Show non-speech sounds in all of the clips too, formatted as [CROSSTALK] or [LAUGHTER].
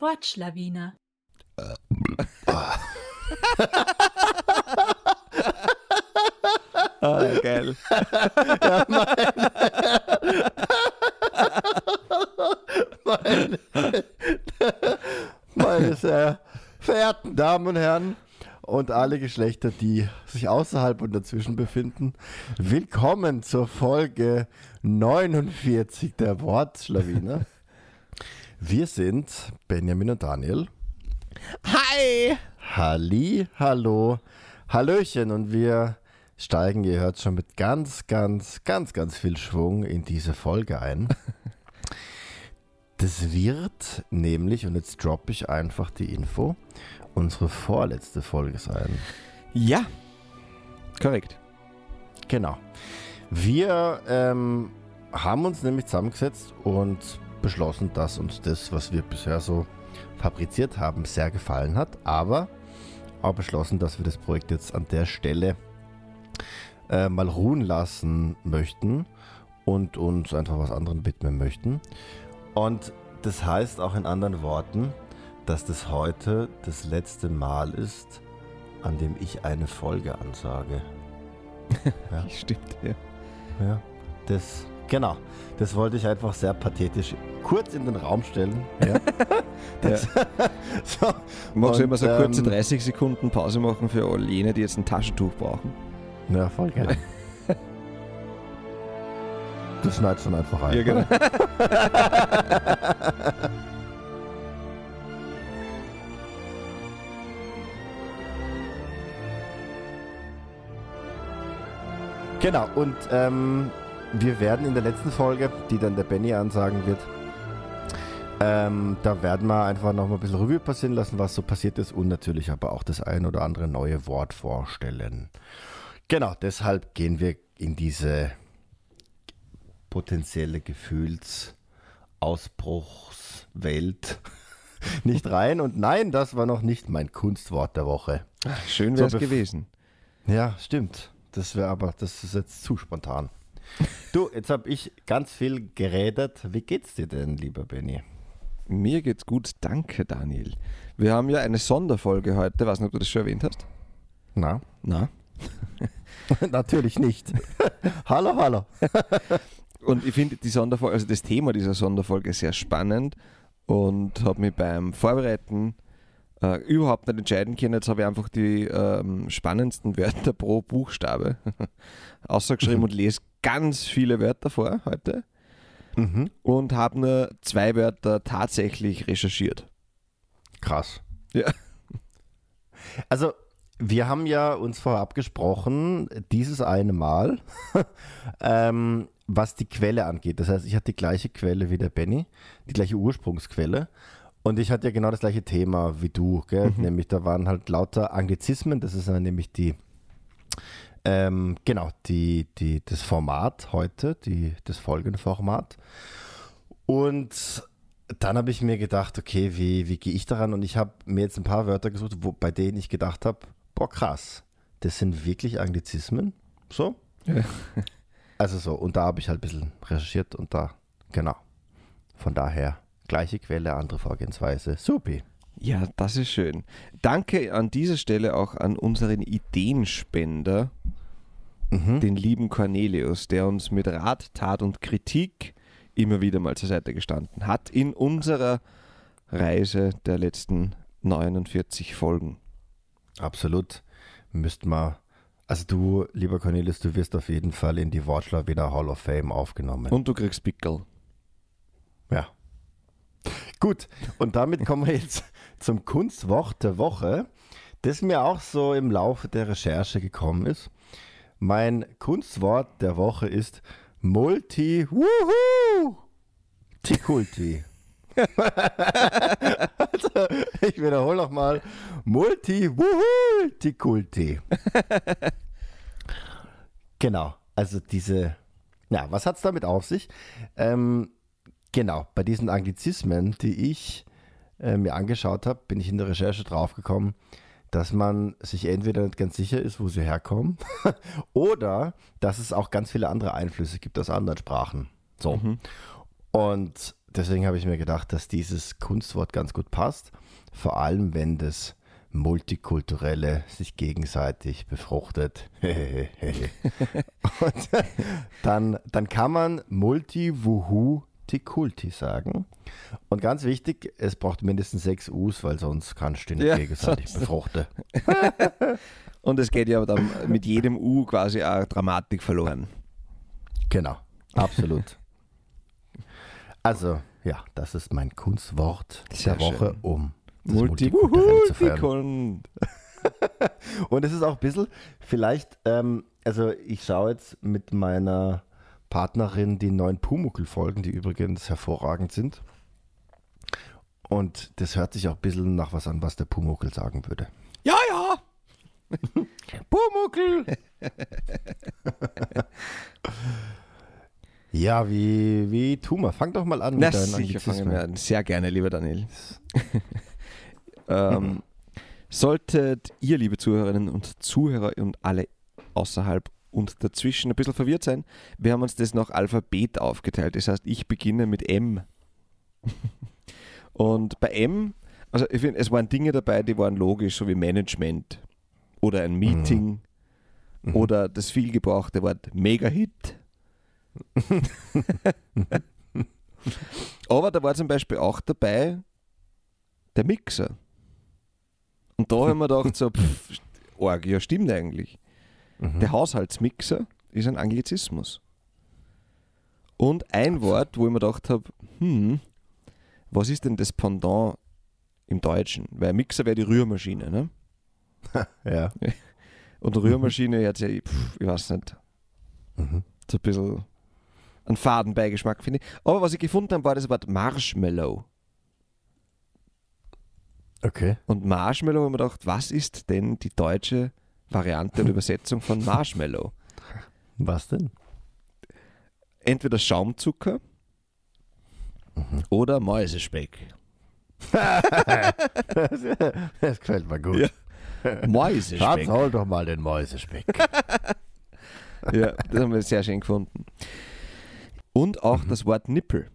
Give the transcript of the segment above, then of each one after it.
Wortschlawiner. Ah, geil. [LAUGHS] meine, meine sehr verehrten Damen und Herren und alle Geschlechter, die sich außerhalb und dazwischen befinden, willkommen zur Folge 49 der Wortschlawine. Wir sind Benjamin und Daniel. Hi! Halli, hallo, hallöchen und wir steigen, ihr hört schon mit ganz, ganz, ganz, ganz viel Schwung in diese Folge ein. [LAUGHS] Das wird nämlich, und jetzt droppe ich einfach die Info, unsere vorletzte Folge sein. Ja, korrekt. Genau. Wir ähm, haben uns nämlich zusammengesetzt und beschlossen, dass uns das, was wir bisher so fabriziert haben, sehr gefallen hat, aber auch beschlossen, dass wir das Projekt jetzt an der Stelle äh, mal ruhen lassen möchten und uns einfach was anderem widmen möchten. Und das heißt auch in anderen Worten, dass das heute das letzte Mal ist, an dem ich eine Folge ansage. [LAUGHS] Ja. Stimmt, ja. Ja, das, genau. Das wollte ich einfach sehr pathetisch kurz in den Raum stellen. Ja. [LAUGHS] das, [LAUGHS] so, Magst du immer so kurze ähm, 30 Sekunden Pause machen für all jene, die jetzt ein Taschentuch brauchen? ja, voll gerne. Das schneidest dann einfach ein. Ja, genau. [LAUGHS] Genau, und ähm, wir werden in der letzten Folge, die dann der Benny ansagen wird, ähm, da werden wir einfach noch mal ein bisschen Revue passieren lassen, was so passiert ist und natürlich aber auch das ein oder andere neue Wort vorstellen. Genau, deshalb gehen wir in diese potenzielle Gefühlsausbruchswelt [LAUGHS] nicht rein. Und nein, das war noch nicht mein Kunstwort der Woche. Schön So, wäre es bef- gewesen. Ja, stimmt. Das wäre aber, das ist jetzt zu spontan. [LAUGHS] Du, jetzt habe ich ganz viel geredet. Wie geht's dir denn, lieber Benny? Mir geht's gut, danke Daniel. Wir haben ja eine Sonderfolge heute, weiß nicht, ob du das schon erwähnt hast. Na? Na. [LAUGHS] Natürlich nicht. hallo, hallo. Und ich finde die Sonderfolge, also das Thema dieser Sonderfolge sehr spannend und habe mich beim Vorbereiten äh, überhaupt nicht entscheiden können. Jetzt habe ich einfach die ähm, spannendsten Wörter pro Buchstabe [LAUGHS] ausgeschrieben und lese ganz viele Wörter vor heute Mhm. und habe nur zwei Wörter tatsächlich recherchiert. Krass. Ja. Also, wir haben ja uns vorher abgesprochen, dieses eine Mal, [LAUGHS] ähm, was die Quelle angeht. Das heißt, ich hatte die gleiche Quelle wie der Benny, die gleiche Ursprungsquelle. Und ich hatte ja genau das gleiche Thema wie du, gell? nämlich da waren halt lauter Anglizismen, das ist dann nämlich die, ähm, genau, die, die, das Format heute, die, das Folgenformat. Und dann habe ich mir gedacht, okay, wie, wie gehe ich daran? Und ich habe mir jetzt ein paar Wörter gesucht, wo, bei denen ich gedacht habe, boah, krass, das sind wirklich Anglizismen. So? Ja. [LAUGHS] Also so, und da habe ich halt ein bisschen recherchiert und da, genau. Von daher, gleiche Quelle, andere Vorgehensweise. Supi. Ja, das ist schön. Danke an dieser Stelle auch an unseren Ideenspender, Mhm. den lieben Cornelius, der uns mit Rat, Tat und Kritik immer wieder mal zur Seite gestanden hat in unserer Reise der letzten 49 Folgen. Absolut. Müssten wir, also du, lieber Cornelius, du wirst auf jeden Fall in die Wortschlawiner Hall of Fame aufgenommen. Und du kriegst Pickel. Ja. Gut, und damit kommen wir jetzt zum Kunstwort der Woche, das mir auch so im Laufe der Recherche gekommen ist. Mein Kunstwort der Woche ist Multi Wuhu Tikulti. [LAUGHS] also, ich wiederhole nochmal Multi Wuhu Tikulti. [LAUGHS] genau, also diese, ja, was hat es damit auf sich? Ähm, Genau, bei diesen Anglizismen, die ich äh, mir angeschaut habe, bin ich in der Recherche draufgekommen, dass man sich entweder nicht ganz sicher ist, wo sie herkommen, [LAUGHS] oder dass es auch ganz viele andere Einflüsse gibt aus anderen Sprachen. So. Mhm. Und deswegen habe ich mir gedacht, dass dieses Kunstwort ganz gut passt, vor allem wenn das Multikulturelle sich gegenseitig befruchtet. [LAUGHS] Und dann, dann kann man Multi-Wuhu-Tikulti sagen. Und ganz wichtig, es braucht mindestens sechs U's, weil sonst kannst du nicht Ja, gegenseitig befruchten. [LAUGHS] Und es geht ja dann mit jedem U quasi auch Dramatik verloren. Genau, absolut. [LAUGHS] Also, ja, das ist mein Kunstwort Sehr der Woche, schön. um Multikulturelle feiern. Multikon- [LAUGHS] Und es ist auch ein bisschen, vielleicht, ähm, also ich schaue jetzt mit meiner Partnerin die neuen Pumuckl-Folgen, die übrigens hervorragend sind. Und das hört sich auch ein bisschen nach was an, was der Pumuckl sagen würde. Ja, ja. [LAUGHS] Pumuckl. [LAUGHS] Ja, wie, wie tun wir? Fang doch mal an Na mit deinen sicher, fangen wir an. Sehr gerne, lieber Daniel. Ähm, solltet ihr, liebe Zuhörerinnen und Zuhörer und alle außerhalb und dazwischen ein bisschen verwirrt sein, wir haben uns das nach Alphabet aufgeteilt. Das heißt, ich beginne mit M. [LAUGHS] und bei M, also ich finde, es waren Dinge dabei, die waren logisch, so wie Management oder ein Meeting Mhm. oder das vielgebrauchte Wort Mega-Hit. [LAUGHS] [LAUGHS] Aber da war zum Beispiel auch dabei der Mixer. Und da haben wir gedacht, so, pff, arg, ja, stimmt eigentlich. Mhm. Der Haushaltsmixer ist ein Anglizismus. Und ein Wort, wo ich mir gedacht habe, hm, was ist denn das Pendant im Deutschen? Weil Mixer wäre die Rührmaschine, ne? [LAUGHS] Ja. Und Rührmaschine hat ja, pff, ich weiß nicht, Mhm. so ein bisschen einen Fadenbeigeschmack, finde ich. Aber was ich gefunden habe, war das Wort Marshmallow. Okay. Und Marshmallow habe ich mir gedacht, was ist denn die deutsche Variante und Übersetzung von Marshmallow? Was denn? Entweder Schaumzucker oder Mäusespeck. [LAUGHS] Das gefällt mir gut. Ja. Schatz, Mäusespeck. hol doch mal den Mäusespeck. [LAUGHS] Ja, das haben wir sehr schön gefunden. Und auch das Wort Nippel.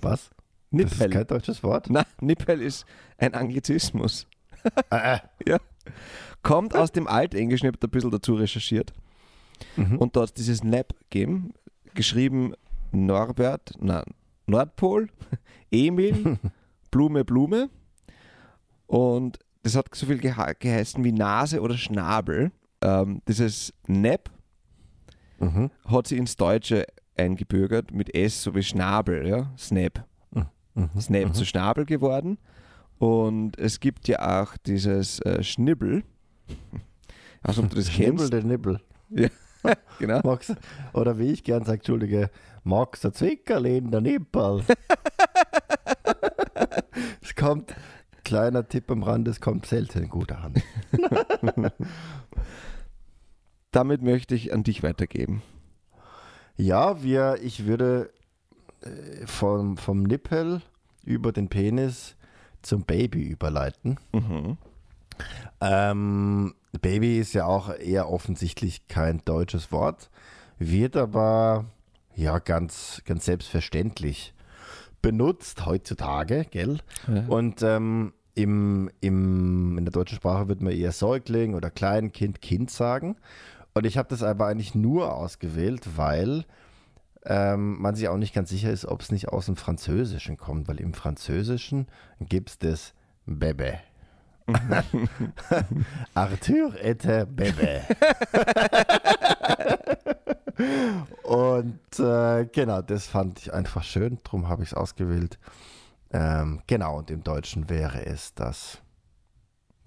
Was? Das ist Nippel. kein deutsches Wort? Na, Nippel ist ein Anglizismus. [LAUGHS] Äh, äh. Kommt aus dem Altenglischen, ich habe da ein bisschen dazu recherchiert. Mhm. Und da hat es dieses Nap gegeben, geschrieben Norbert, na, Nordpol, [LAUGHS] Emil, [LAUGHS] Blume, Blume. Und das hat so viel geha geheißen wie Nase oder Schnabel. Ähm, dieses Nap Mhm. hat sie ins Deutsche eingebürgert mit S, so wie Schnabel, ja, Snap. Mhm. Snap Mhm. zu Schnabel geworden. Und es gibt ja auch dieses äh, Schnibbel. Also, ob du das [LAUGHS] Schnibbel kennst. den Nibbel. [LAUGHS] Genau. Magst, oder wie ich gern sage, Entschuldige, magst du Zwickerl in der Nippel? [LAUGHS] es kommt, kleiner Tipp am Rand, es kommt selten gut an. Damit möchte ich an dich weitergeben. Ja, wir, ich würde äh, vom, vom Nippel über den Penis zum Baby überleiten. Mhm. Ähm, Baby ist ja auch eher offensichtlich kein deutsches Wort, wird aber ja ganz, ganz selbstverständlich benutzt heutzutage, gell? Ja. Und ähm, im, im, in der deutschen Sprache wird man eher Säugling oder Kleinkind, Kind sagen. Und ich habe das aber eigentlich nur ausgewählt, weil ähm, man sich auch nicht ganz sicher ist, ob es nicht aus dem Französischen kommt, weil im Französischen gibt es das Bebe. [LAUGHS] Arthur était Bebe. [LAUGHS] und äh, genau, das fand ich einfach schön, darum habe ich es ausgewählt. Ähm, genau, und im Deutschen wäre es das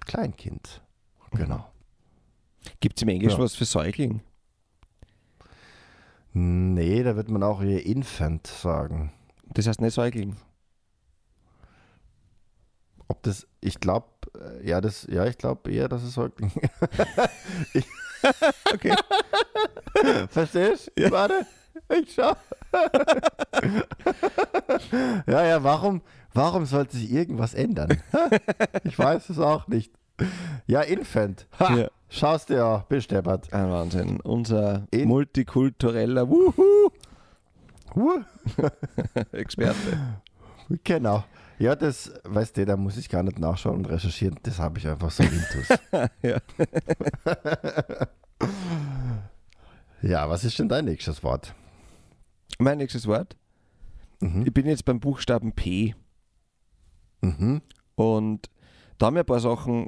Kleinkind. Genau. Gibt es im Englischen Ja. was für Säugling? Nee, da wird man auch eher Infant sagen. Das heißt nicht Säugling. Ob das, ich glaube, ja, das, ja, ich glaube eher, dass es Säugling. [LAUGHS] ich, Okay. Verstehst du? Warte, ich schau. ja, ja, warum, warum sollte sich irgendwas ändern? ich weiß es auch nicht. Ja, Infant. Ha, Ja. Schaust dir ja, besteppert. Ein Wahnsinn. Unser In- multikultureller Wuhu Huh. [LAUGHS] Experte. Genau. Ja, das, weißt du, da muss ich gar nicht nachschauen und recherchieren. Das habe ich einfach so intus. [LAUGHS] Ja. [LAUGHS] ja, was ist denn dein nächstes Wort? Mein nächstes Wort. Mhm. Ich bin jetzt beim Buchstaben P Mhm. und da haben mir ein paar Sachen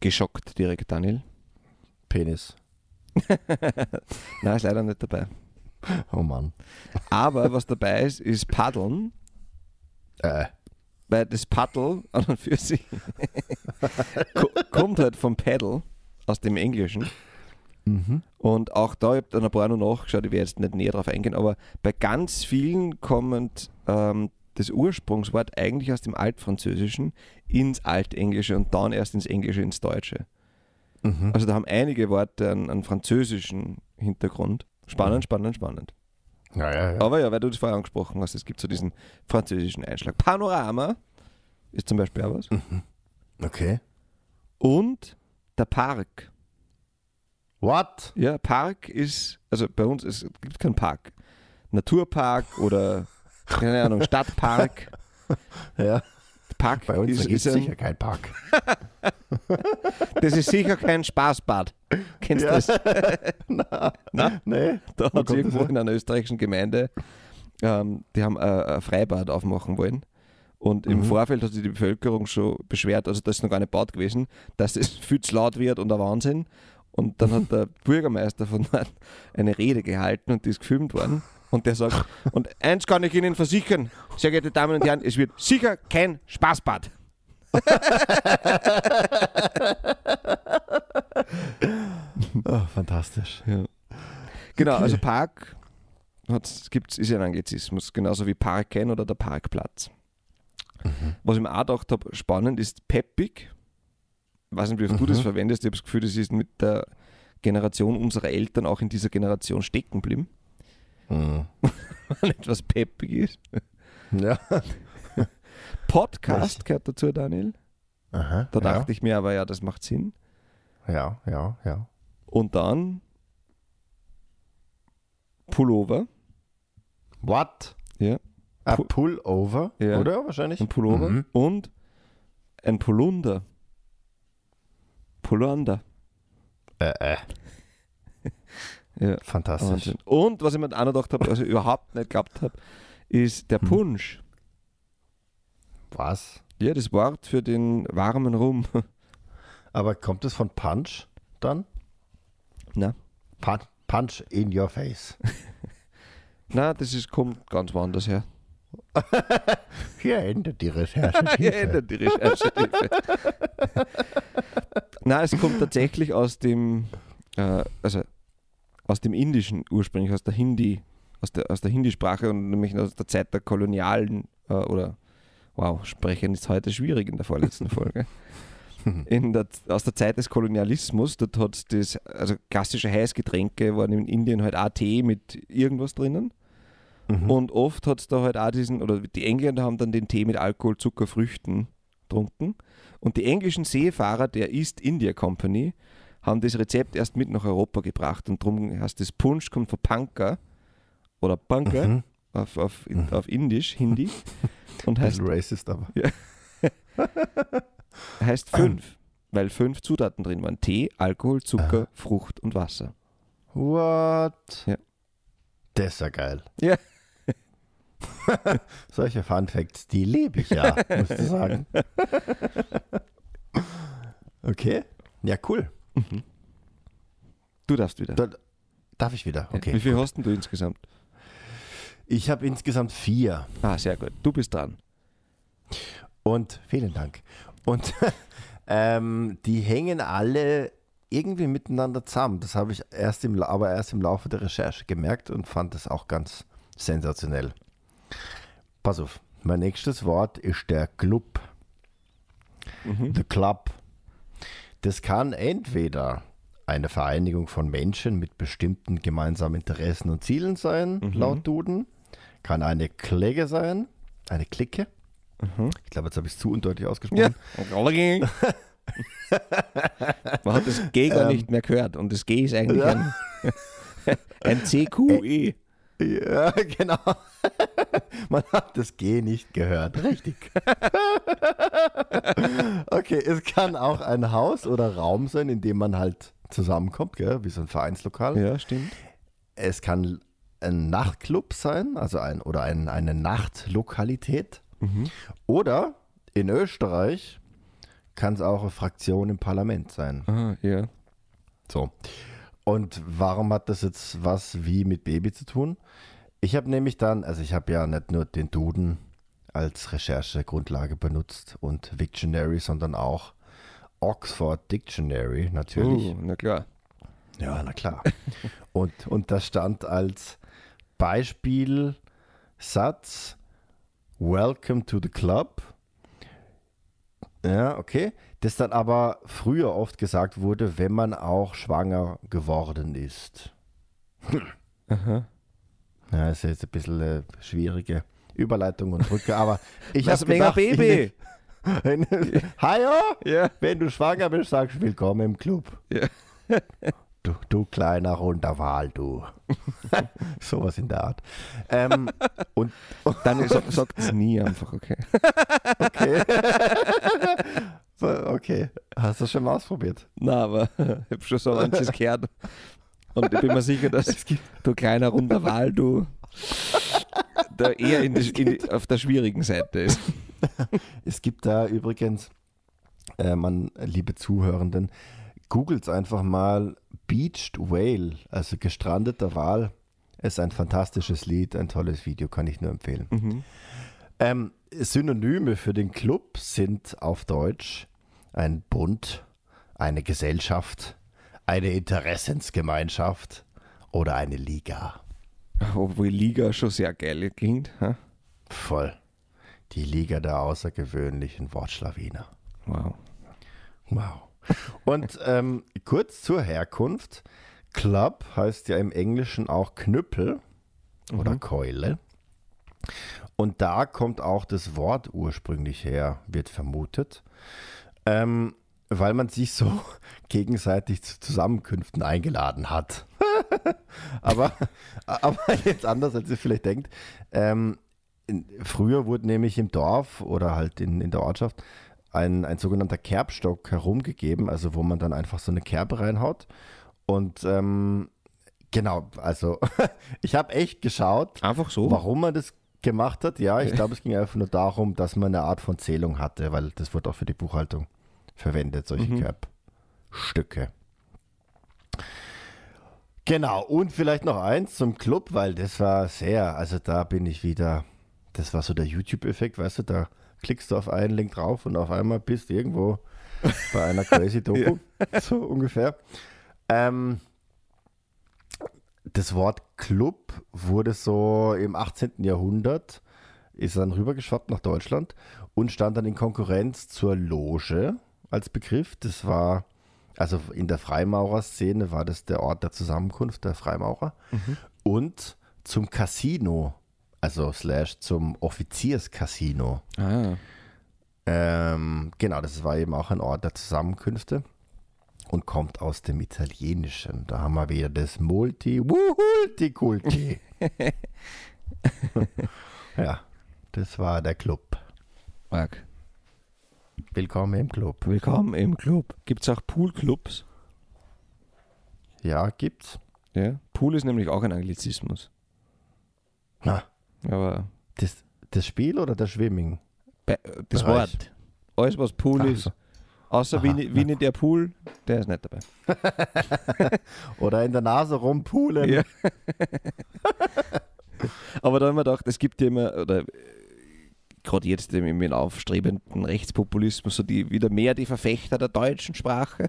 geschockt direkt, Daniel. Penis. [LAUGHS] Nein, ist leider nicht dabei. Oh Mann. Aber was dabei ist, ist Paddeln, Äh, weil das Paddel an und für sich [LAUGHS] ko- kommt halt vom Paddle aus dem Englischen. mhm. Und auch da, ich habe dann ein paar noch nachgeschaut, ich werde jetzt nicht näher drauf eingehen, aber bei ganz vielen kommt ähm, das Ursprungswort eigentlich aus dem Altfranzösischen ins Altenglische und dann erst ins Englische, ins Deutsche. Mhm. Also da haben einige Worte einen, einen französischen Hintergrund. Spannend, spannend, spannend. Ja, ja, ja. Aber ja, weil du das vorher angesprochen hast, es gibt so diesen französischen Einschlag. Panorama ist zum Beispiel auch was. Okay. Und der Park. What? Ja, Park ist, also bei uns es gibt keinen Park. Naturpark oder, keine Ahnung, [LAUGHS] Stadtpark. Ja. Park Bei uns ist, ist ein, sicher kein Park. [LAUGHS] das ist sicher kein Spaßbad. Kennst du Ja. das? [LAUGHS] Na, nee. Da hat es irgendwo in einer österreichischen Gemeinde, ähm, die haben ein, ein Freibad aufmachen wollen. Und im Mhm. Vorfeld hat sich die Bevölkerung schon beschwert, also das ist noch gar nicht baut gewesen, dass es [LAUGHS] viel zu laut wird und ein Wahnsinn. Und dann hat der Bürgermeister von dort eine Rede gehalten und die ist gefilmt worden. Und der sagt, [LAUGHS] und eins kann ich Ihnen versichern, sehr geehrte Damen und Herren, es wird sicher kein Spaßbad. [LAUGHS] Oh, fantastisch. Ja. Genau, also Park gibt's, ist ja ein Anglizismus, genauso wie Parken oder der Parkplatz. Was ich mir auch gedacht habe, spannend ist peppig. Ich weiß nicht, wie oft du das Mhm. verwendest. Ich habe das Gefühl, das ist mit der Generation unserer Eltern auch in dieser Generation stecken geblieben. [LAUGHS] Mhm. Weil etwas peppig ist. Ja. [LAUGHS] Podcast gehört dazu, Daniel. Aha. Da ja. dachte ich mir aber, ja, das macht Sinn. Ja, ja, ja. Und dann Pullover. What? Ja. A Pu- Pullover? Ja. Oder wahrscheinlich? Ein Pullover Mhm. und ein Polunder. Polunder. Äh, äh. Ja, Fantastisch. Wahnsinn. Und was ich mir auch noch gedacht habe, was ich überhaupt nicht geglaubt habe, ist der Hm. Punsch. Was? Ja, das Wort für den warmen Rum. [LAUGHS] Aber kommt es von Punch dann? Na, Pun Punch in your face. [LAUGHS] na, das ist, kommt ganz woanders her. [LAUGHS] Hier endet die Recherche. Hier endet die Recherche. Na, es kommt tatsächlich aus dem, äh, also aus dem Indischen ursprünglich, aus der Hindi, aus der, aus der Hindi-Sprache und nämlich aus der Zeit der kolonialen äh, oder wow, sprechen ist heute schwierig in der vorletzten Folge. [LAUGHS] In der, aus der Zeit des Kolonialismus, dort hat das, also klassische Heißgetränke waren in Indien halt auch Tee mit irgendwas drinnen. Mhm. Und oft hat es da halt auch diesen, oder die Engländer haben dann den Tee mit Alkohol, Zucker, Früchten getrunken. Und die englischen Seefahrer der East India Company haben das Rezept erst mit nach Europa gebracht. Und darum heißt das Punsch, kommt von Punker oder Punker Mhm. auf, auf, auf Indisch, Hindi. [LAUGHS] Und heißt, racist, aber. [LAUGHS] heißt fünf, weil fünf Zutaten drin waren. Tee, Alkohol, Zucker, Frucht und Wasser. What? Ja. Das ist ja geil. Ja. [LAUGHS] Solche Fun Facts, die lebe ich ja, muss ich sagen. okay. Ja, cool. Du darfst wieder. Da, darf ich wieder? Okay. Wie viel hast du insgesamt? Ich habe insgesamt vier. Ah, sehr gut. Du bist dran. Und vielen Dank. Und [LAUGHS] ähm, die hängen alle irgendwie miteinander zusammen. Das habe ich erst im, aber erst im Laufe der Recherche gemerkt und fand das auch ganz sensationell. Pass auf, mein nächstes Wort ist der Club. Mhm. The Club. Das kann entweder eine Vereinigung von Menschen mit bestimmten gemeinsamen Interessen und Zielen sein, Mhm. laut Duden. kann eine Klicke sein. Eine Clique. Mhm. Ich glaube, jetzt habe ich es zu undeutlich ausgesprochen. [LAUGHS] Man hat das G gar Ähm, nicht mehr gehört und das G ist eigentlich Ja. ein, [LAUGHS] ein CQE. Ja, [LAUGHS] genau. [LAUGHS] Man hat das G nicht gehört. Richtig. [LAUGHS] okay, es kann auch ein Haus oder Raum sein, in dem man halt zusammenkommt, gell? wie so ein Vereinslokal. Ja, stimmt. Es kann ein Nachtclub sein, also ein oder ein, eine Nachtlokalität. Mhm. Oder in Österreich kann es auch eine Fraktion im Parlament sein. Ah, ja. So. Und warum hat das jetzt was wie mit Baby zu tun? Ich habe nämlich dann, also ich habe ja nicht nur den Duden als Recherchegrundlage benutzt und Wiktionary, sondern auch Oxford Dictionary natürlich. Uh, na klar. Ja, na klar. [LAUGHS] und, und da stand als Beispielsatz Welcome to the Club. Ja, okay. Das dann aber früher oft gesagt wurde, wenn man auch schwanger geworden ist. Aha. Ja, ist jetzt ein bisschen äh, schwierige Überleitung und Brücke, aber [LAUGHS] ich habe mega gedacht, Baby. [LAUGHS] Hajo, Ja. wenn du schwanger bist, sagst du willkommen im Club. Ja. Du, du kleiner runder Wal, du. [LAUGHS] Sowas in der Art. Ähm, und Dann sag, sagt es nie einfach, okay. okay. So, [LAUGHS] okay. Hast du das schon mal ausprobiert? Na, aber [LAUGHS] ich habe schon so manches gehört. Und ich bin mir sicher, dass du kleiner runder Wal, du da eher in die, in die, auf der schwierigen Seite ist. Es gibt da übrigens, äh, man, liebe Zuhörenden, googelt einfach mal Beached Whale, also gestrandeter Wal. Ist ein fantastisches Lied, ein tolles Video, kann ich nur empfehlen. Mhm. Ähm, Synonyme für den Club sind auf Deutsch ein Bund, eine Gesellschaft, eine Interessensgemeinschaft oder eine Liga. Obwohl Liga schon sehr geil klingt. hä? Voll. Die Liga der außergewöhnlichen Wortschlawiner. Wow. Wow. Und ähm, kurz zur Herkunft. Club heißt ja im Englischen auch Knüppel oder Keule. Und da kommt auch das Wort ursprünglich her, wird vermutet. Ähm, weil man sich so [LAUGHS] gegenseitig zu Zusammenkünften eingeladen hat. [LAUGHS] aber, [LAUGHS] aber jetzt anders, als ihr vielleicht denkt. Ähm, früher wurde nämlich im Dorf oder halt in, in der Ortschaft ein, ein sogenannter Kerbstock herumgegeben, also wo man dann einfach so eine Kerbe reinhaut. Und ähm, genau, also [LAUGHS] ich habe echt geschaut, Einfach so? warum man das gemacht hat. Ja, ich glaube, es ging einfach nur darum, dass man eine Art von Zählung hatte, weil das wird auch für die Buchhaltung verwendet, solche Mhm. Kerbstücke. Genau, und vielleicht noch eins zum Club, weil das war sehr, also da bin ich wieder, das war so der YouTube-Effekt, weißt du, da klickst du auf einen Link drauf und auf einmal bist du irgendwo bei einer crazy [LAUGHS] Doku, so ungefähr. Ähm, das Wort Club wurde so im 18. Jahrhundert, ist dann rübergeschwappt nach Deutschland und stand dann in Konkurrenz zur Loge als Begriff. Das war, also in der Freimaurerszene war das der Ort der Zusammenkunft der Freimaurer. Und zum Casino, also slash zum Offizierscasino. Ah, Ähm, genau, das war eben auch ein Ort der Zusammenkünfte und kommt aus dem Italienischen. Da haben wir wieder das Multi, Multikulti. [LAUGHS] ja, das war der Club. Marc. Willkommen im Club. Willkommen im Club. Gibt es auch Poolclubs? Ja, gibt's. Ja. Pool ist nämlich auch ein Anglizismus. Na, Aber das, das Spiel oder das Schwimming? das Bereich. Wort. Alles, was Pool Ach ist. Außer Aha, Winnie, Winnie der Pool, der ist nicht dabei. [LAUGHS] Oder in der Nase rumpulen. Ja. [LAUGHS] Aber da haben wir gedacht, es gibt ja immer, oder gerade jetzt im, im aufstrebenden Rechtspopulismus, so die wieder mehr die Verfechter der deutschen Sprache.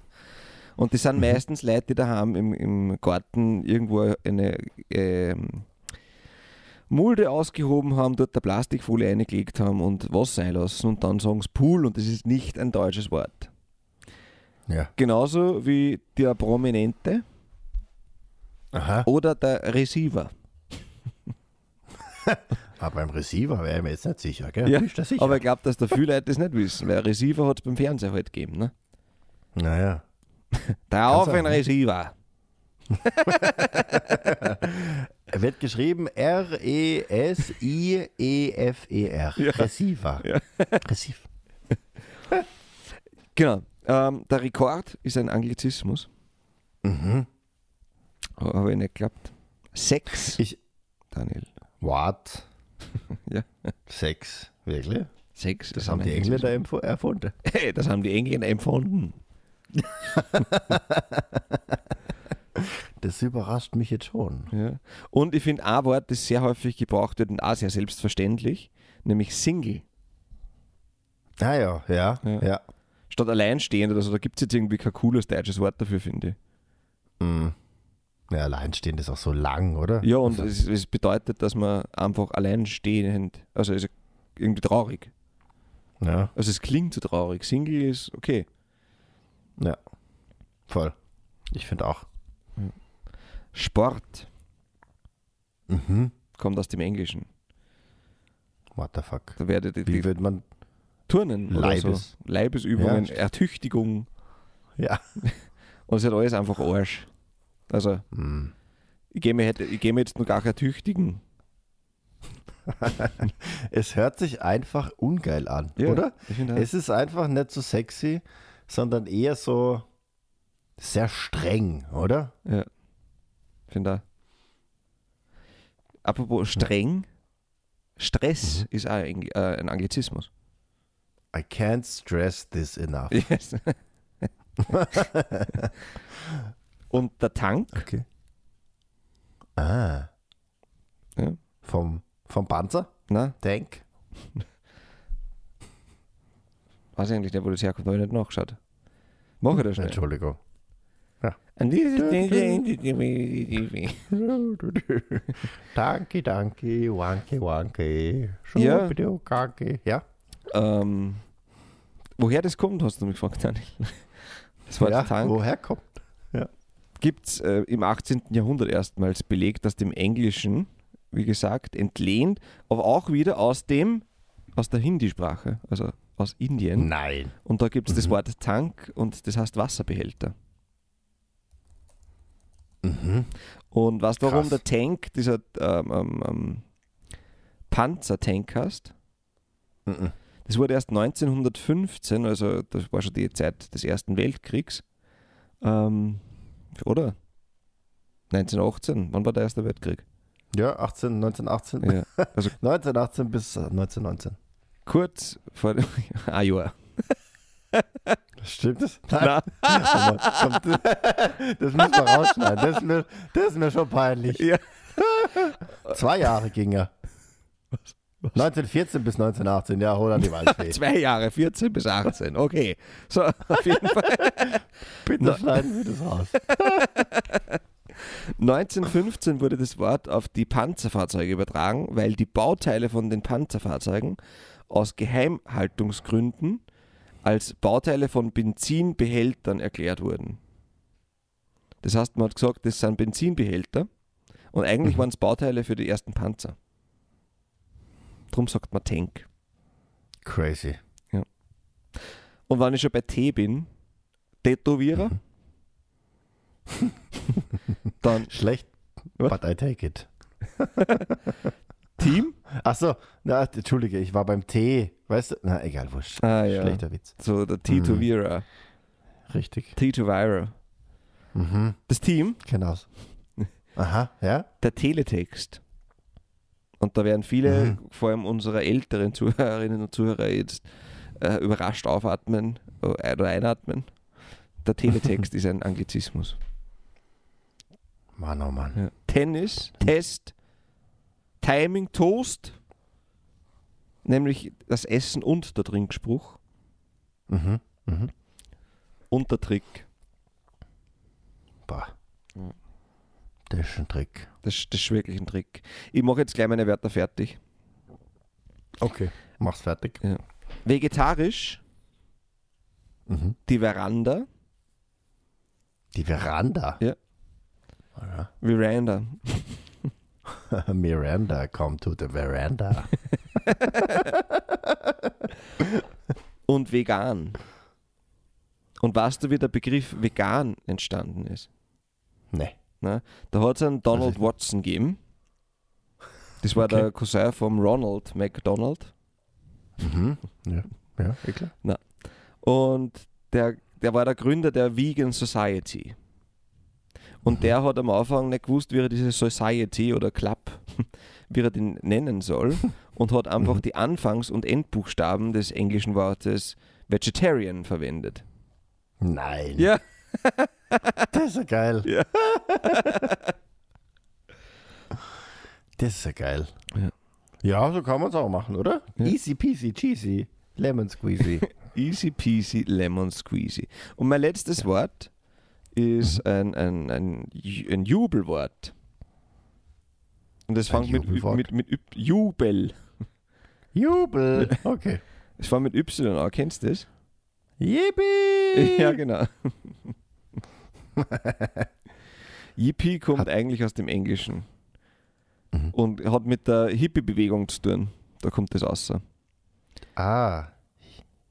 Und die sind meistens Leute, die daheim im, im Garten irgendwo eine ähm, Mulde ausgehoben haben, dort der Plastikfolie eingelegt haben und Wasser einlassen und dann sagen sie Pool und das ist nicht ein deutsches Wort. Ja. Genauso wie der Prominente Aha. oder der Receiver. [LAUGHS] Aber beim Receiver wäre ich mir jetzt nicht sicher, gell? Ja, sicher? Aber ich glaube, dass da viele Leute das nicht wissen, weil Receiver hat es beim Fernseher halt gegeben. Ne? naja. [LAUGHS] Da auf ein? Receiver. [LAUGHS] Er wird geschrieben E R-E-S-I-E-F-E-R. Ja. Receiver. Ja. [LAUGHS] Receiver. Genau. Ähm, der Rekord ist ein Anglizismus. Mhm. Habe ich nicht geglaubt. Sex, Ich, Daniel. what? [LAUGHS] Ja. Sex. Wirklich? Sex Das ist haben die Engländer erfunden. [LAUGHS] Hey, das haben die Engländer empfunden. Das überrascht mich jetzt schon. Ja. Und ich finde ein Wort, das sehr häufig gebraucht wird und auch sehr selbstverständlich, nämlich Single. Ah ja, ja, Ja. ja. Statt alleinstehend oder so, da gibt es jetzt irgendwie kein cooles deutsches Wort dafür, finde ich. Mhm. Ja, alleinstehend ist auch so lang, oder? Ja, und Also, es, es bedeutet, dass man einfach alleinstehend, also ist irgendwie traurig. ja, Also es klingt so traurig. Single ist okay. ja. Voll. Ich finde auch. Sport Mhm. kommt aus dem Englischen. What the fuck? Da werdet ihr Wie wird man. Turnen oder so. Leibes- Leibesübungen, Ja. Ertüchtigung Ja. [LAUGHS] und es hat alles einfach Arsch. Also Mhm. ich gehe mir, ich geh mir jetzt nur gar nicht ertüchtigen. [LAUGHS] Es hört sich einfach ungeil an, Ja, oder? Es ist einfach nicht so sexy, sondern eher so sehr streng, oder? Ja. Finde. Apropos streng, Stress Mhm. ist auch ein, äh, ein Anglizismus. I can't stress this enough. [LAUGHS] Yes. Und der Tank, Okay. Ah. Ja. Vom, vom Panzer? na, Tank? weiß ich eigentlich nicht, wo das herkommt, habe ich nicht nachgeschaut. Mache ich das schnell. Entschuldigung. Und dieses [LAUGHS] danke, danke, wanke, wanke. Ja. Schubidu-kanke. Ja. ähm, woher das kommt, hast du mich gefragt, Daniel. [LAUGHS] Das war ja, der Tank. woher kommt? Gibt es äh, im 18. Jahrhundert erstmals belegt aus dem Englischen, wie gesagt, entlehnt, aber auch wieder aus dem, aus der Hindi-Sprache, also aus Indien. Nein. Und da gibt es das Mhm. Wort Tank und das heißt Wasserbehälter. Mhm. Und weißt du, warum der Tank, dieser ähm, ähm, ähm, Panzertank heißt? Mhm. Das wurde erst 1915, also das war schon die Zeit des Ersten Weltkriegs. Ähm, oder? 1918, wann war der Erste Weltkrieg? Ja, 18, 1918. Ja, also [LAUGHS] 1918 bis äh, 1919. kurz vor dem [LAUGHS] ah, Jahr. Stimmt das? Nein. [LAUGHS] Kommt, das müssen wir rausschneiden. Das ist mir, das ist mir schon peinlich. Ja. [LAUGHS] Zwei Jahre ging er. 1914 bis 1918, ja, Roland die Waldfee. [LAUGHS] Zwei Jahre, 14 bis 18, okay. So, auf jeden Fall. Bitte schneiden wir das raus. 1915 wurde das Wort auf die Panzerfahrzeuge übertragen, weil die Bauteile von den Panzerfahrzeugen aus Geheimhaltungsgründen als Bauteile von Benzinbehältern erklärt wurden. Das heißt, man hat gesagt, das sind Benzinbehälter und eigentlich Mhm. waren es Bauteile für die ersten Panzer. Drum sagt man Tank. Crazy. Und wenn ich schon bei T bin, Tätowierer, Mhm. [LAUGHS] dann Schlecht, but I take it. [LAUGHS] Team. Achso, na, entschuldige, ich war beim T. Weißt du? Na, egal, wurscht. Ah, ja. Schlechter Witz. So der Tätowierer. Richtig. Tätowierer. Mhm. Das Team, Genau. [LAUGHS] Aha, ja? der Teletext. Und da werden viele, Mhm. vor allem unsere älteren Zuhörerinnen und Zuhörer, jetzt äh, überrascht aufatmen äh, oder einatmen. Der Teletext [LAUGHS] ist ein Anglizismus. Mann, oh Mann. Ja. Tennis, Test, Timing, Toast, nämlich das Essen und der Trinkspruch Mhm. Mhm. und der Trick. Boah. Mhm. Das ist ein Trick. Das, das ist wirklich ein Trick. Ich mache jetzt gleich meine Wörter fertig. Okay. Mach's fertig. Vegetarisch, Mhm. die Veranda, Die Veranda. Ja. Ja. Veranda. [LAUGHS] [LAUGHS] Miranda, come to the veranda. [LAUGHS] Und vegan. Und weißt du, wie der Begriff vegan entstanden ist? Nee. Ne? Da hat es einen Donald Watson gegeben. Das war Okay. der Cousin vom Ronald McDonald. Mhm. Ja, ja, eh klar. Und der, der war der Gründer der Vegan Society. Und der hat am Anfang nicht gewusst, wie er diese Society oder Club, [LAUGHS] wie er den nennen soll. [LAUGHS] Und hat einfach Mhm. die Anfangs- und Endbuchstaben des englischen Wortes Vegetarian verwendet. Nein. Ja. [LAUGHS] Das ist ja geil. Ja. Das ist ja geil. Ja. Ja, so kann man es auch machen, oder? Ja. Easy peasy cheesy. Lemon squeezy. Easy peasy lemon squeezy. Und mein letztes Wort ist ein, ein, ein, ein Jubelwort. Und das Ein fängt mit, mit, mit Jubel. Jubel. [LAUGHS] Okay. Das fängt mit Y an. Kennst du das? Yippie. [LAUGHS] Ja, genau. [LAUGHS] Yippie kommt Hat- eigentlich aus dem Englischen Mhm. und hat mit der Hippie-Bewegung zu tun. Da kommt das raus. Ah.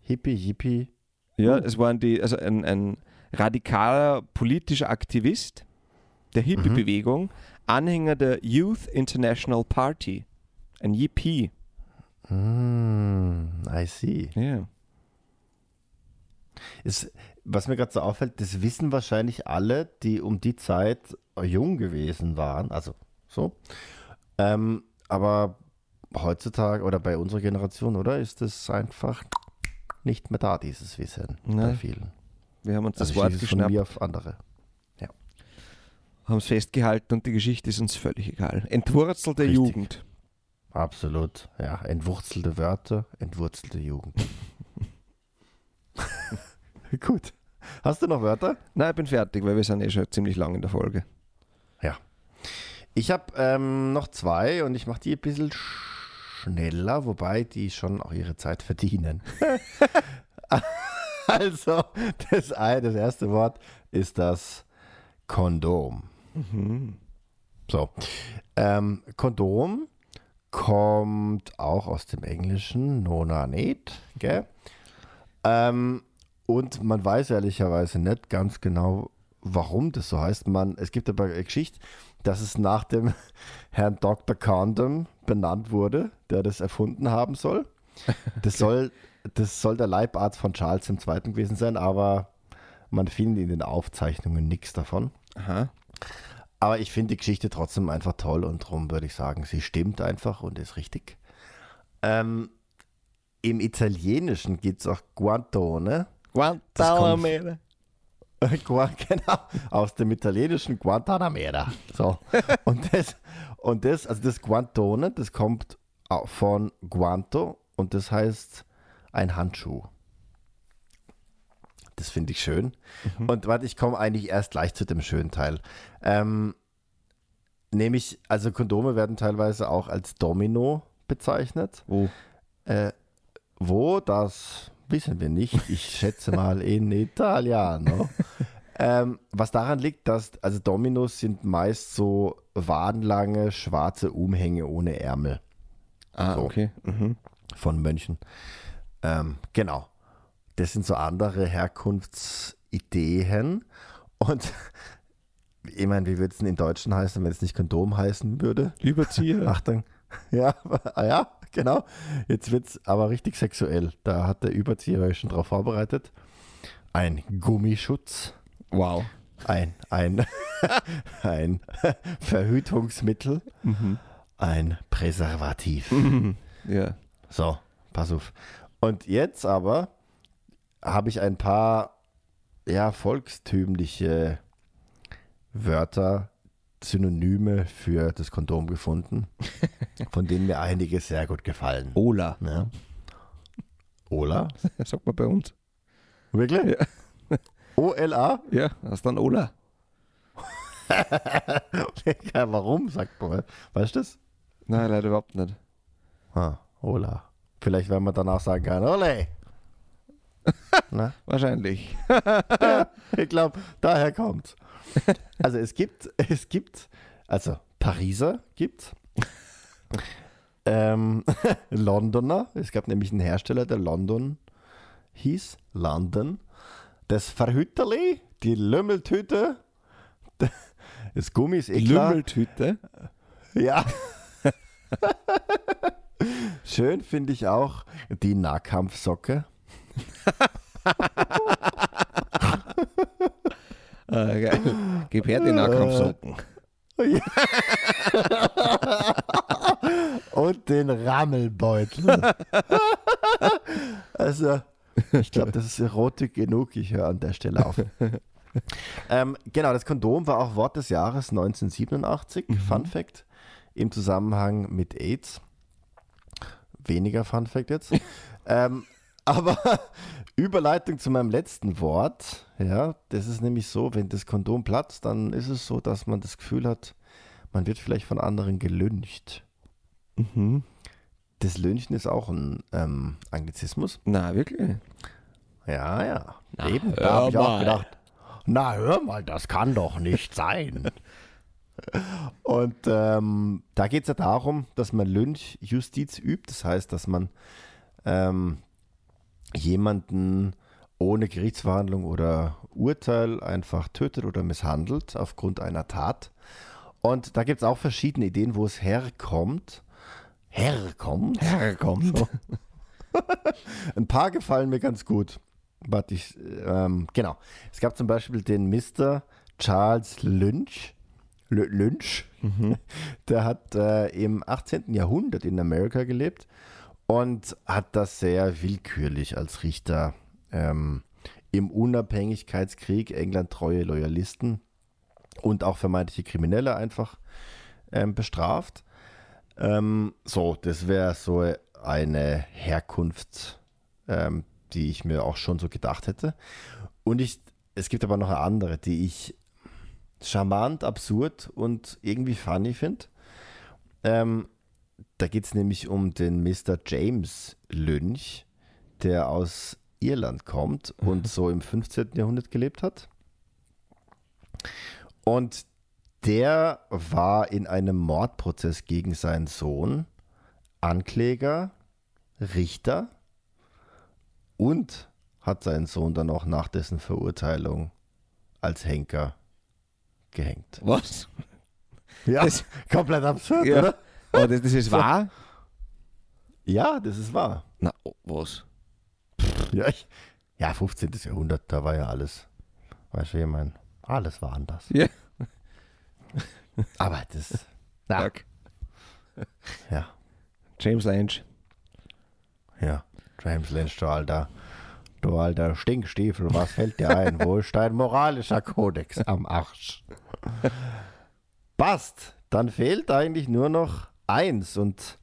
Hippie, yippie. Ja, Oh. es waren die, also ein, ein radikaler politischer Aktivist der Mhm. Hippie-Bewegung, Anhänger der Youth International Party. Ein Yippie. Mm, I see. Ja. Ist, was mir gerade so auffällt, das wissen wahrscheinlich alle, die um die Zeit jung gewesen waren. Also so. Ähm, aber heutzutage oder bei unserer Generation, oder? Ist das einfach nicht mehr da, dieses Wissen bei Nein. vielen. Wir haben uns Also das ich Wort es von geschnappt, mir auf andere. haben es festgehalten und die Geschichte ist uns völlig egal. Entwurzelte Richtig. Jugend. Absolut. Ja, entwurzelte Wörter, entwurzelte Jugend. [LAUGHS] Gut. Hast du noch Wörter? Nein, ich bin fertig, weil wir sind eh schon ziemlich lang in der Folge. Ich habe ähm, noch zwei und ich mache die ein bisschen schneller, wobei die schon auch ihre Zeit verdienen. [LAUGHS] [LAUGHS] also, das, das erste Wort ist das Kondom. Mhm. So. Ähm, Kondom kommt auch aus dem Englischen, Nonanet, gell? Ähm, und man weiß ehrlicherweise nicht ganz genau, warum das so heißt. Man, es gibt aber eine Geschichte, dass es nach dem [LAUGHS] Herrn Dr. Condom benannt wurde, der das erfunden haben soll. Das, soll, das soll der Leibarzt von Charles II. gewesen sein, aber man findet in den Aufzeichnungen nichts davon. Aha. Aber ich finde die Geschichte trotzdem einfach toll und darum würde ich sagen, sie stimmt einfach und ist richtig. Ähm, Im Italienischen gibt es auch Guantone. Guantanamera. [LAUGHS] Gua- genau, aus dem italienischen Guantanamera. So. [LAUGHS] Und das, und das, also das Guantone, das kommt au- von Guanto und das heißt ein Handschuh. Das finde ich schön. Und warte, ich komme eigentlich erst gleich zu dem schönen Teil. Ähm, nämlich, also Kondome werden teilweise auch als Domino bezeichnet. Wo? Äh, wo, das wissen wir nicht. Ich [LAUGHS] schätze mal in Italiano. ähm, was daran liegt, dass, also Dominos sind meist so wadenlange, schwarze Umhänge ohne Ärmel Ah, So. okay. Mhm. von Mönchen. Ähm, genau. Das sind so andere Herkunftsideen. Und [LAUGHS] ich meine, wie würde es denn in Deutschen heißen, wenn es nicht Kondom heißen würde? Überzieher. [LAUGHS] Achtung. Ja, [LAUGHS] ah ja, genau. Jetzt wird es aber richtig sexuell. Da hat der Überzieher euch schon drauf vorbereitet. Ein Gummischutz, Wow. ein, ein, ein Verhütungsmittel, Mhm. ein Präservativ. Ja. So, pass auf. Und jetzt aber habe ich ein paar ja, volkstümliche Wörter, Synonyme für das Kondom gefunden, [LAUGHS] von denen mir einige sehr gut gefallen. Ola. Ja. Ola? [LAUGHS] Sagt man bei uns. Wirklich? O-L-A? Ja, [LAUGHS] hast dann Ola. ja, warum, sagt man. Weißt du das? Nein, leider überhaupt nicht. Ah, Ola. Vielleicht werden wir danach sagen kann, Ole. [LAUGHS] Na? Wahrscheinlich. [LAUGHS] Ich glaube, daher kommt. Also es gibt, [LAUGHS] es gibt, also Pariser gibt ähm, Londoner. Es gab nämlich einen Hersteller, der London hieß. London. Das Verhütterli, die Lümmeltüte, das Gummi ist eh klar. Lümmeltüte. Ja. Schön finde ich auch die Nahkampfsocke. Ah, geil. Gib her die Nahkampfsocken. [LAUGHS] Und den Rammelbeutel. [LAUGHS] also, ich glaube, das ist erotik genug. Ich höre an der Stelle auf. [LAUGHS] ähm, genau, das Kondom war auch Wort des Jahres 1987. Mhm. Fun Fact im Zusammenhang mit AIDS. Weniger Fun Fact jetzt. [LAUGHS] ähm, aber [LAUGHS] Überleitung zu meinem letzten Wort. Ja, das ist nämlich so, wenn das Kondom platzt, dann ist es so, dass man das Gefühl hat, man wird vielleicht von anderen gelüncht. Mhm. Das Lynchen ist auch ein ähm, Anglizismus. Na, wirklich? Ja, ja. Na, Eben, da habe ich auch gedacht, na hör mal, das kann doch nicht sein. Und ähm, da geht es ja darum, dass man Lynchjustiz übt. Das heißt, dass man ähm, jemanden ohne Gerichtsverhandlung oder Urteil einfach tötet oder misshandelt aufgrund einer Tat. Und da gibt es auch verschiedene Ideen, wo es herkommt. Herkommt? Herkommt. So. [LAUGHS] Ein paar gefallen mir ganz gut. Warte, ich, ähm, genau. Es gab zum Beispiel den Mr. Charles Lynch. Lynch. [LAUGHS] Der hat äh, im 18. Jahrhundert in Amerika gelebt und hat das sehr willkürlich als Richter ähm, im Unabhängigkeitskrieg England treue Loyalisten und auch vermeintliche Kriminelle einfach ähm, bestraft. Ähm, so, das wäre so eine Herkunft, ähm, die ich mir auch schon so gedacht hätte. Und ich, es gibt aber noch eine andere, die ich charmant, absurd und irgendwie funny finde. Ähm, da geht es nämlich um den Mr. James Lynch, der aus Irland kommt und so im 15. Jahrhundert gelebt hat. Und der war in einem Mordprozess gegen seinen Sohn Ankläger, Richter und hat seinen Sohn dann auch nach dessen Verurteilung als Henker gehängt. Was? Ja, Das- komplett absurd, Ja. oder? Oh, das, das ist wahr? Ja, das ist wahr. Na, oh, was? Ja, ich, ja 15. Jahrhundert, da war ja alles, weißt du, ich meine, alles war anders. Ja. [LAUGHS] Aber das, na, ja, James Lynch. ja, James Lynch, du alter, du alter Stinkstiefel, was fällt dir ein? [LAUGHS] Wo ist dein moralischer Kodex am Arsch? [LAUGHS] Passt, dann fehlt eigentlich nur noch eins und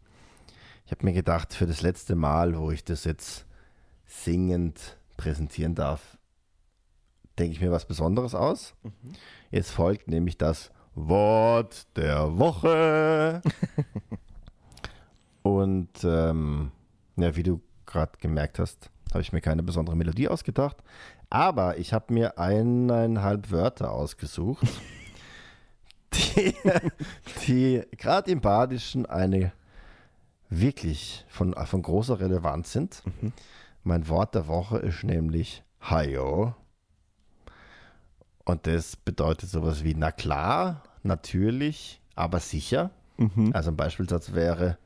ich habe mir gedacht, für das letzte Mal, wo ich das jetzt singend präsentieren darf, denke ich mir was Besonderes aus. Jetzt folgt nämlich das Wort der Woche. [LAUGHS] Und ähm, ja, wie du gerade gemerkt hast, habe ich mir keine besondere Melodie ausgedacht. Aber ich habe mir eineinhalb Wörter ausgesucht, [LAUGHS] die, die gerade im Badischen eine wirklich von, von großer Relevanz sind. Mein Wort der Woche ist nämlich Hayo. Und das bedeutet sowas wie, na klar, natürlich, aber sicher. Also ein Beispielsatz wäre,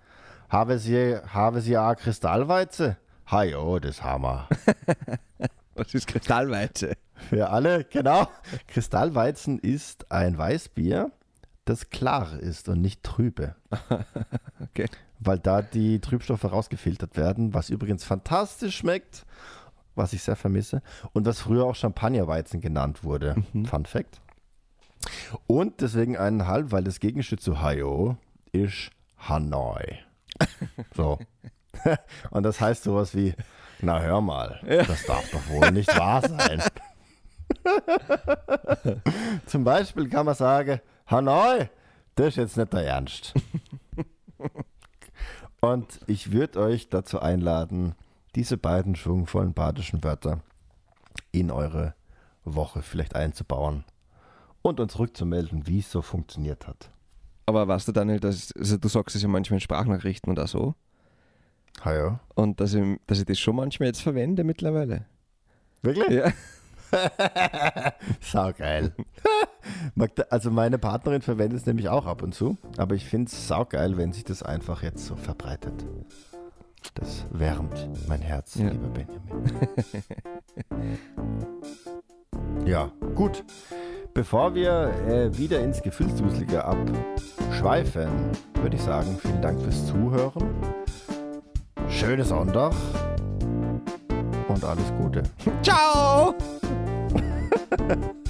habe Sie, habe Sie a Kristallweize? Hajo, das Hammer. [LAUGHS] Was ist Kristallweize? Für alle, genau. Kristallweizen ist ein Weißbier, das klar ist und nicht trübe. [LAUGHS] Okay. Weil da die Trübstoffe rausgefiltert werden, was übrigens fantastisch schmeckt, was ich sehr vermisse und was früher auch Champagnerweizen genannt wurde. Fun Fact. Und deswegen eineinhalb, weil das Gegenstück zu Hayo ist Hanoi. So. [LAUGHS] [LAUGHS] und das heißt sowas wie, na hör mal, das darf doch wohl nicht wahr sein. [LAUGHS] Zum Beispiel kann man sagen, Hanoi, das ist jetzt nicht der Ernst. [LAUGHS] Und ich würde euch dazu einladen, diese beiden schwungvollen badischen Wörter in eure Woche vielleicht einzubauen und uns rückzumelden, wie es so funktioniert hat. Aber weißt du, Daniel, dass, also du sagst es ja manchmal in Sprachnachrichten oder so. Ah ja. Und dass ich, dass ich das schon manchmal jetzt verwende mittlerweile. Wirklich? Ja. [LAUGHS] saugeil. [LAUGHS] Also meine Partnerin verwendet es nämlich auch ab und zu, aber ich finde es saugeil, wenn sich das einfach jetzt so verbreitet. Das wärmt mein Herz, Ja. lieber Benjamin. [LAUGHS] ja, gut. Bevor wir äh, wieder ins Gefühlsduselige abschweifen, würde ich sagen, vielen Dank fürs Zuhören. Schönes Sonntag und alles Gute. Ciao! [LAUGHS]